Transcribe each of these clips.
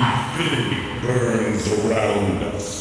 Infinity burns around us.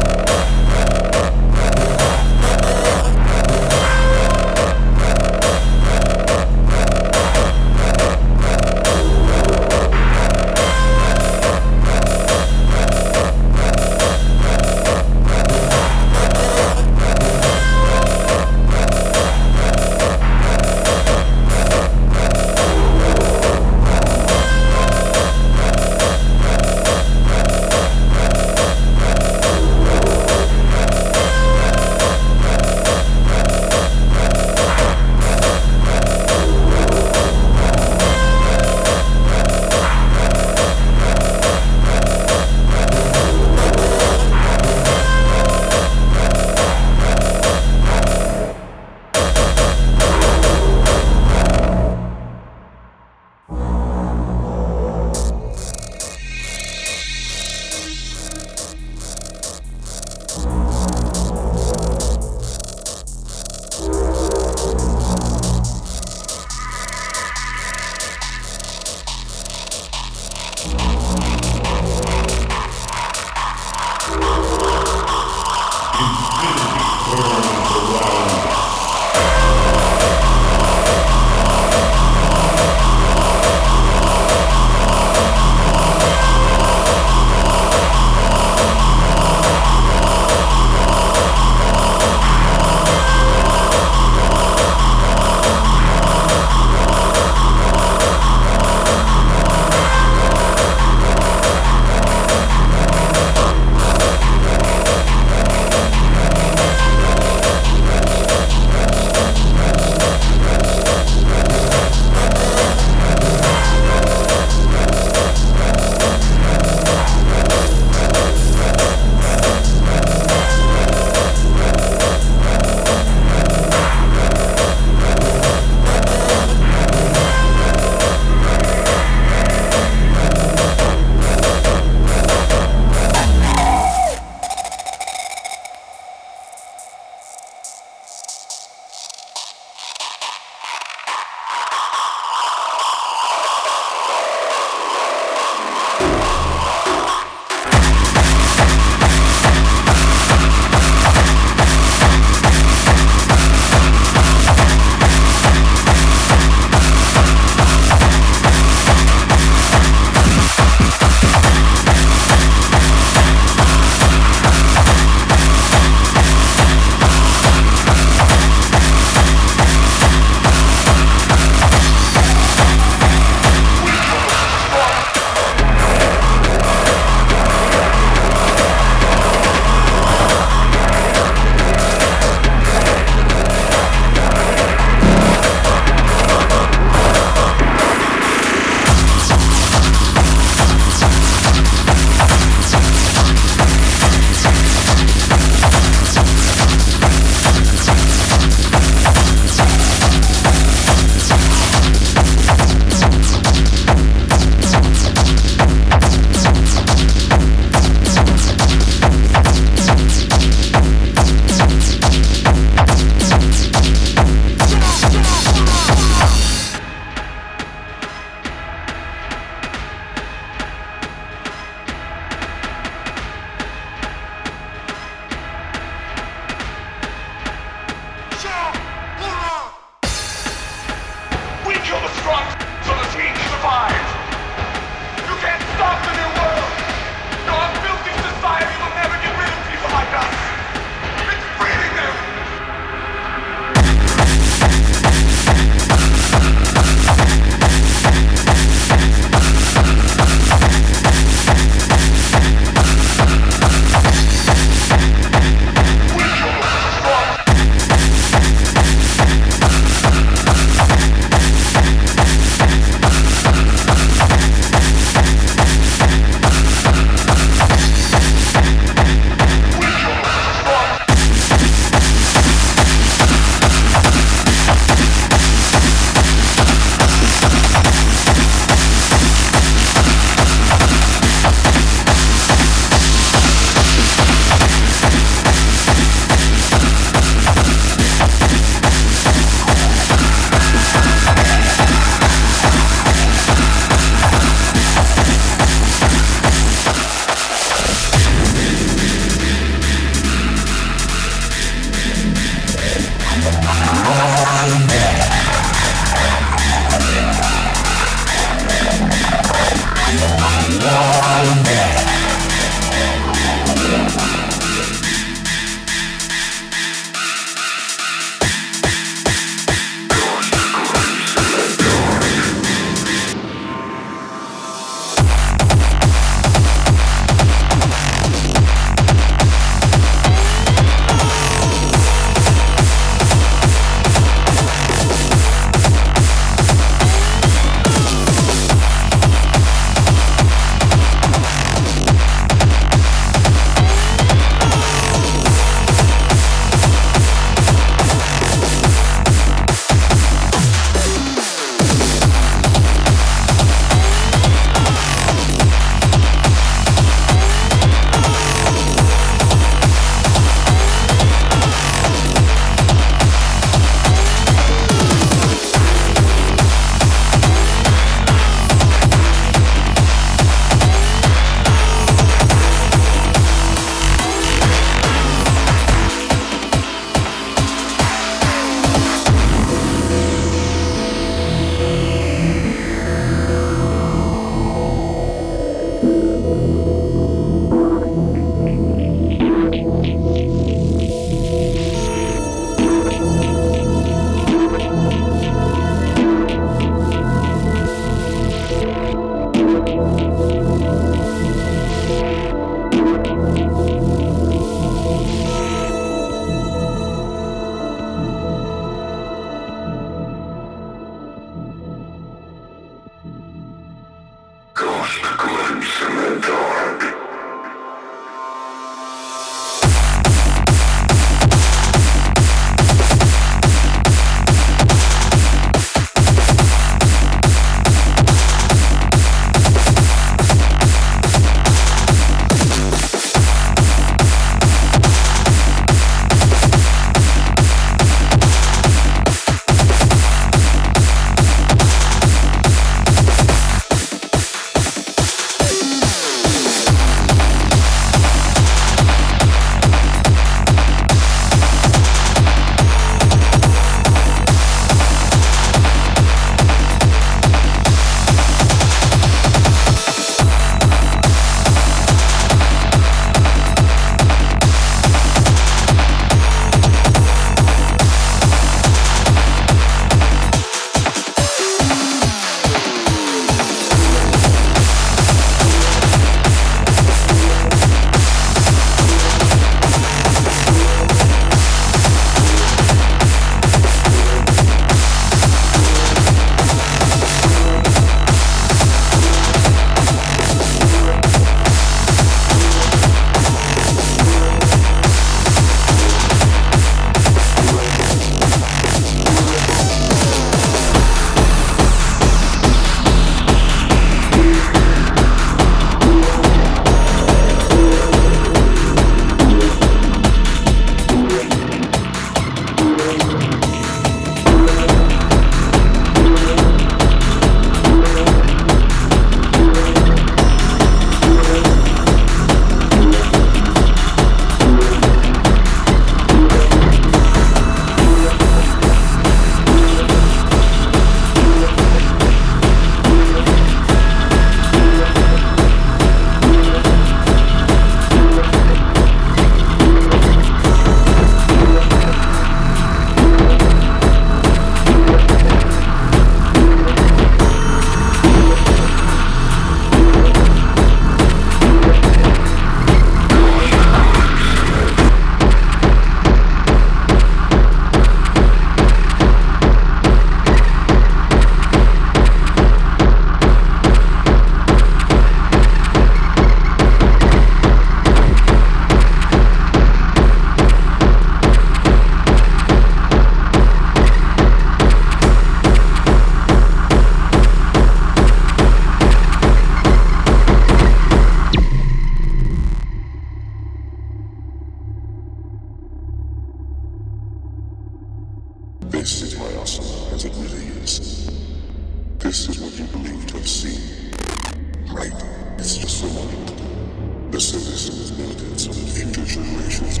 Mind. The citizen is built in so that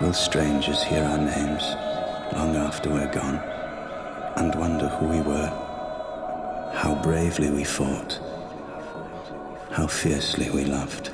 will strangers hear our names long after we're gone and wonder who we were, how bravely we fought, how fiercely we loved?